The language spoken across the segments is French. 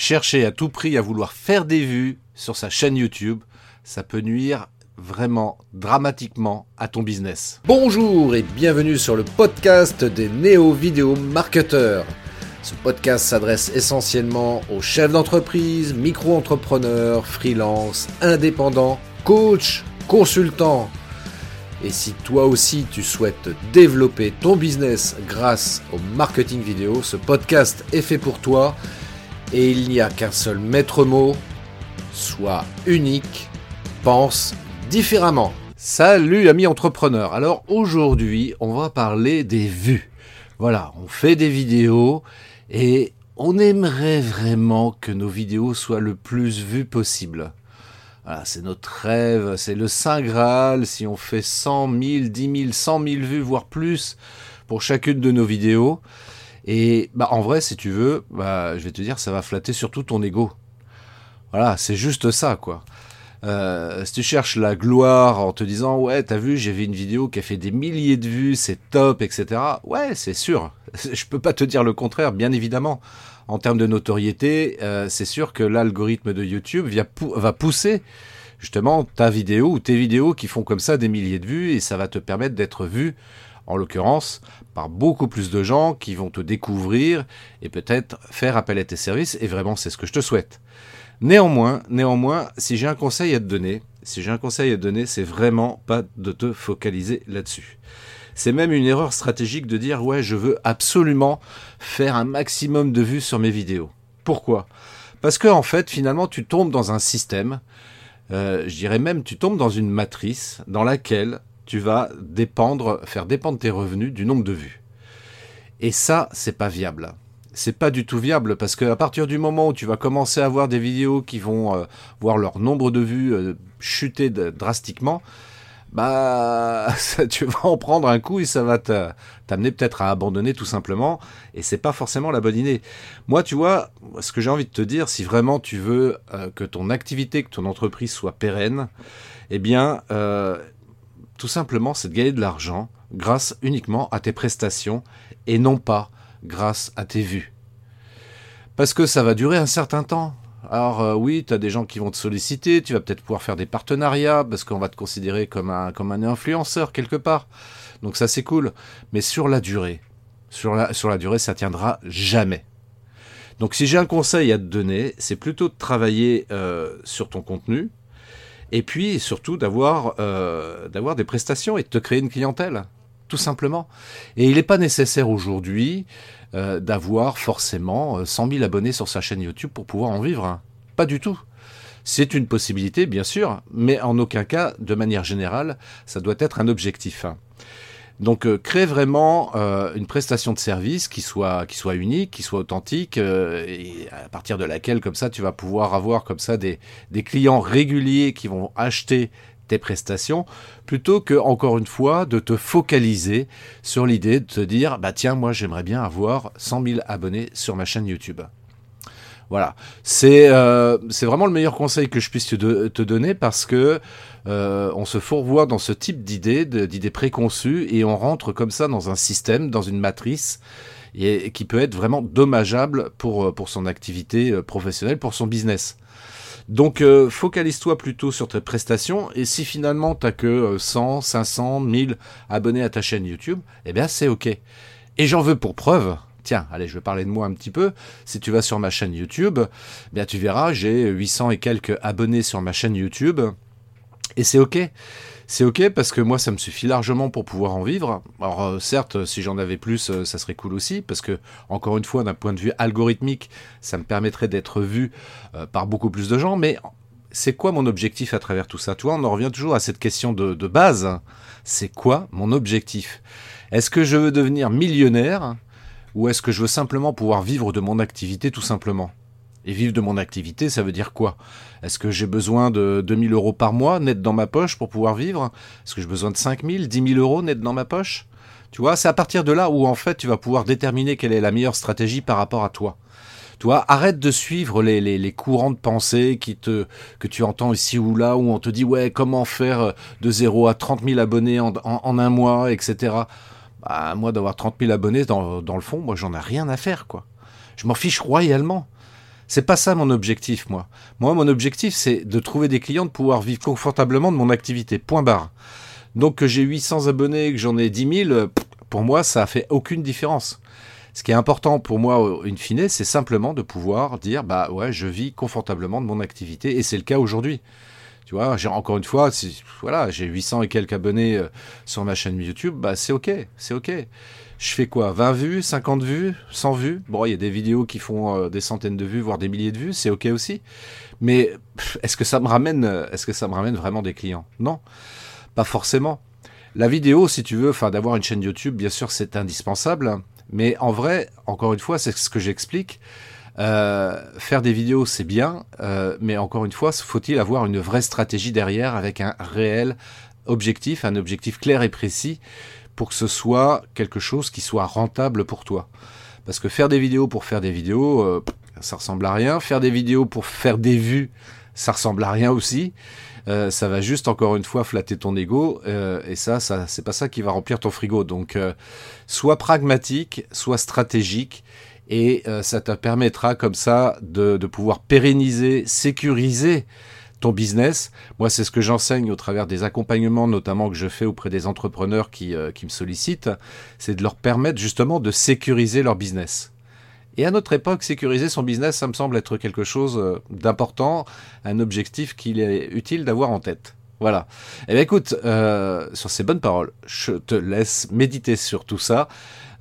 chercher à tout prix à vouloir faire des vues sur sa chaîne YouTube, ça peut nuire vraiment dramatiquement à ton business. Bonjour et bienvenue sur le podcast des néo-vidéo marketeurs. Ce podcast s'adresse essentiellement aux chefs d'entreprise, micro-entrepreneurs, freelance, indépendants, coachs, consultants. Et si toi aussi tu souhaites développer ton business grâce au marketing vidéo, ce podcast est fait pour toi et il n'y a qu'un seul maître mot, sois unique, pense différemment. Salut amis entrepreneurs, alors aujourd'hui on va parler des vues. Voilà, on fait des vidéos et on aimerait vraiment que nos vidéos soient le plus vues possible. Voilà, c'est notre rêve, c'est le Saint Graal. Si on fait 100 000, 10 000, 100 000 vues, voire plus pour chacune de nos vidéos, et bah, en vrai, si tu veux, bah, je vais te dire, ça va flatter surtout ton ego. Voilà, c'est juste ça, quoi. Euh, si tu cherches la gloire en te disant ouais t'as vu j'ai vu une vidéo qui a fait des milliers de vues c'est top etc ouais c'est sûr je peux pas te dire le contraire bien évidemment en termes de notoriété euh, c'est sûr que l'algorithme de YouTube va pousser justement ta vidéo ou tes vidéos qui font comme ça des milliers de vues et ça va te permettre d'être vu en l'occurrence par beaucoup plus de gens qui vont te découvrir et peut-être faire appel à tes services, et vraiment c'est ce que je te souhaite. Néanmoins, néanmoins, si j'ai un conseil à te donner, si j'ai un conseil à te donner, c'est vraiment pas de te focaliser là-dessus. C'est même une erreur stratégique de dire ouais, je veux absolument faire un maximum de vues sur mes vidéos. Pourquoi? Parce que en fait, finalement, tu tombes dans un système, euh, je dirais même, tu tombes dans une matrice dans laquelle tu vas dépendre, faire dépendre tes revenus du nombre de vues. Et ça, c'est pas viable. C'est pas du tout viable parce qu'à partir du moment où tu vas commencer à voir des vidéos qui vont euh, voir leur nombre de vues euh, chuter drastiquement, bah tu vas en prendre un coup et ça va t'amener peut-être à abandonner tout simplement et c'est pas forcément la bonne idée. Moi, tu vois, ce que j'ai envie de te dire, si vraiment tu veux euh, que ton activité, que ton entreprise soit pérenne, eh bien, tout simplement, c'est de gagner de l'argent grâce uniquement à tes prestations et non pas grâce à tes vues. Parce que ça va durer un certain temps. Alors euh, oui, tu as des gens qui vont te solliciter, tu vas peut-être pouvoir faire des partenariats parce qu'on va te considérer comme un, comme un influenceur quelque part. Donc ça c'est cool. Mais sur la durée, sur la, durée, ça tiendra jamais. Donc si j'ai un conseil à te donner, c'est plutôt de travailler euh, sur ton contenu, et puis surtout d'avoir euh, d'avoir des prestations et de te créer une clientèle, tout simplement. Et il n'est pas nécessaire aujourd'hui euh, d'avoir forcément 100 euh, 000 abonnés sur sa chaîne YouTube pour pouvoir en vivre. Hein. Pas du tout. C'est une possibilité, bien sûr, mais en aucun cas, de manière générale, ça doit être un objectif. Donc euh, crée vraiment euh, une prestation de service qui soit unique, qui soit authentique euh, et à partir de laquelle comme ça tu vas pouvoir avoir comme ça des des clients réguliers qui vont acheter tes prestations plutôt que encore une fois de te focaliser sur l'idée de te dire bah tiens moi j'aimerais bien avoir 100 000 abonnés sur ma chaîne YouTube. Voilà, c'est euh, c'est vraiment le meilleur conseil que je puisse te, donner parce que euh, on se fourvoie dans ce type d'idées, d'idées préconçues, et on rentre comme ça dans un système, dans une matrice, qui peut être vraiment dommageable pour pour son activité euh, professionnelle, pour son business. Donc focalise-toi plutôt sur tes prestations et si finalement tu t'as que 100, 500, 1000 abonnés à ta chaîne YouTube, eh bien c'est ok. Et j'en veux pour preuve, Tiens, allez, je vais parler de moi un petit peu. Si tu vas sur ma chaîne YouTube, eh bien tu verras, j'ai 800 et quelques abonnés sur ma chaîne YouTube. Et c'est ok. C'est ok parce que moi ça me suffit largement pour pouvoir en vivre. Alors euh, certes, si j'en avais plus, euh, ça serait cool aussi parce que encore une fois, d'un point de vue algorithmique, ça me permettrait d'être vu euh, par beaucoup plus de gens. Mais c'est quoi mon objectif à travers tout ça? Toi, on en revient toujours à cette question de, de base. C'est quoi mon objectif? Est-ce que je veux devenir millionnaire? Ou est-ce que je veux simplement pouvoir vivre de mon activité tout simplement? Et vivre de mon activité, ça veut dire quoi? Est-ce que j'ai besoin de 2000 euros par mois net dans ma poche pour pouvoir vivre? Est-ce que j'ai besoin de 5000, 10 000 euros net dans ma poche? Tu vois, c'est à partir de là où en fait tu vas pouvoir déterminer quelle est la meilleure stratégie par rapport à toi. Tu vois, arrête de suivre les, courants de pensée que tu entends ici ou là, où on te dit, ouais, comment faire de 0 à 30 000 abonnés en un mois, etc. Bah, moi, d'avoir 30 000 abonnés, dans, le fond, moi, j'en ai rien à faire, quoi. Je m'en fiche royalement. C'est pas ça mon objectif, moi. Moi, mon objectif, c'est de trouver des clients, de pouvoir vivre confortablement de mon activité. Point barre. Donc que j'ai 800 abonnés, que j'en ai 10 000, pour moi, ça fait aucune différence. Ce qui est important pour moi, in fine, c'est simplement de pouvoir dire, bah ouais, je vis confortablement de mon activité, et c'est le cas aujourd'hui. Tu vois, j'ai encore une fois, voilà, j'ai 800 et quelques abonnés euh, sur ma chaîne YouTube, bah c'est ok, c'est ok. Je fais quoi 20 vues, 50 vues, 100 vues? Bon, il y a des vidéos qui font euh, des centaines de vues, voire des milliers de vues, c'est ok aussi. Mais est-ce que ça me ramène, est-ce que ça me ramène vraiment des clients? Non, pas forcément. La vidéo, si tu veux, enfin d'avoir une chaîne YouTube, bien sûr, c'est indispensable. Mais en vrai, encore une fois, c'est ce que j'explique. Euh, faire des vidéos, c'est bien, euh, mais encore une fois, faut-il avoir une vraie stratégie derrière avec un réel objectif, un objectif clair et précis pour que ce soit quelque chose qui soit rentable pour toi? Parce que faire des vidéos pour faire des vidéos, euh, ça ressemble à rien. Faire des vidéos pour faire des vues, ça ressemble à rien aussi. Euh, ça va juste encore une fois flatter ton ego et ça, ça c'est pas ça qui va remplir ton frigo. Donc, sois pragmatique, sois stratégique et ça te permettra comme ça de, pouvoir pérenniser, sécuriser ton business. Moi, c'est ce que j'enseigne au travers des accompagnements, notamment que je fais auprès des entrepreneurs qui, qui me sollicitent, c'est de leur permettre justement de sécuriser leur business. Et à notre époque, sécuriser son business, ça me semble être quelque chose euh, d'important, un objectif qu'il est utile d'avoir en tête. Voilà. Eh bien écoute, euh, sur ces bonnes paroles, je te laisse méditer sur tout ça.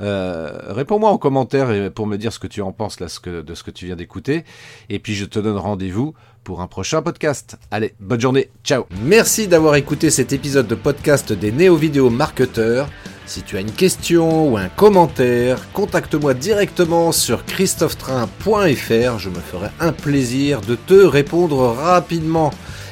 Euh, réponds-moi en commentaire pour me dire ce que tu en penses de ce que tu viens d'écouter. Et puis je te donne rendez-vous pour un prochain podcast. Allez, bonne journée, ciao Merci d'avoir écouté cet épisode de podcast des néo-vidéo marketeurs. Si tu as une question ou un commentaire, contacte-moi directement sur christophetrain.fr, je me ferai un plaisir de te répondre rapidement.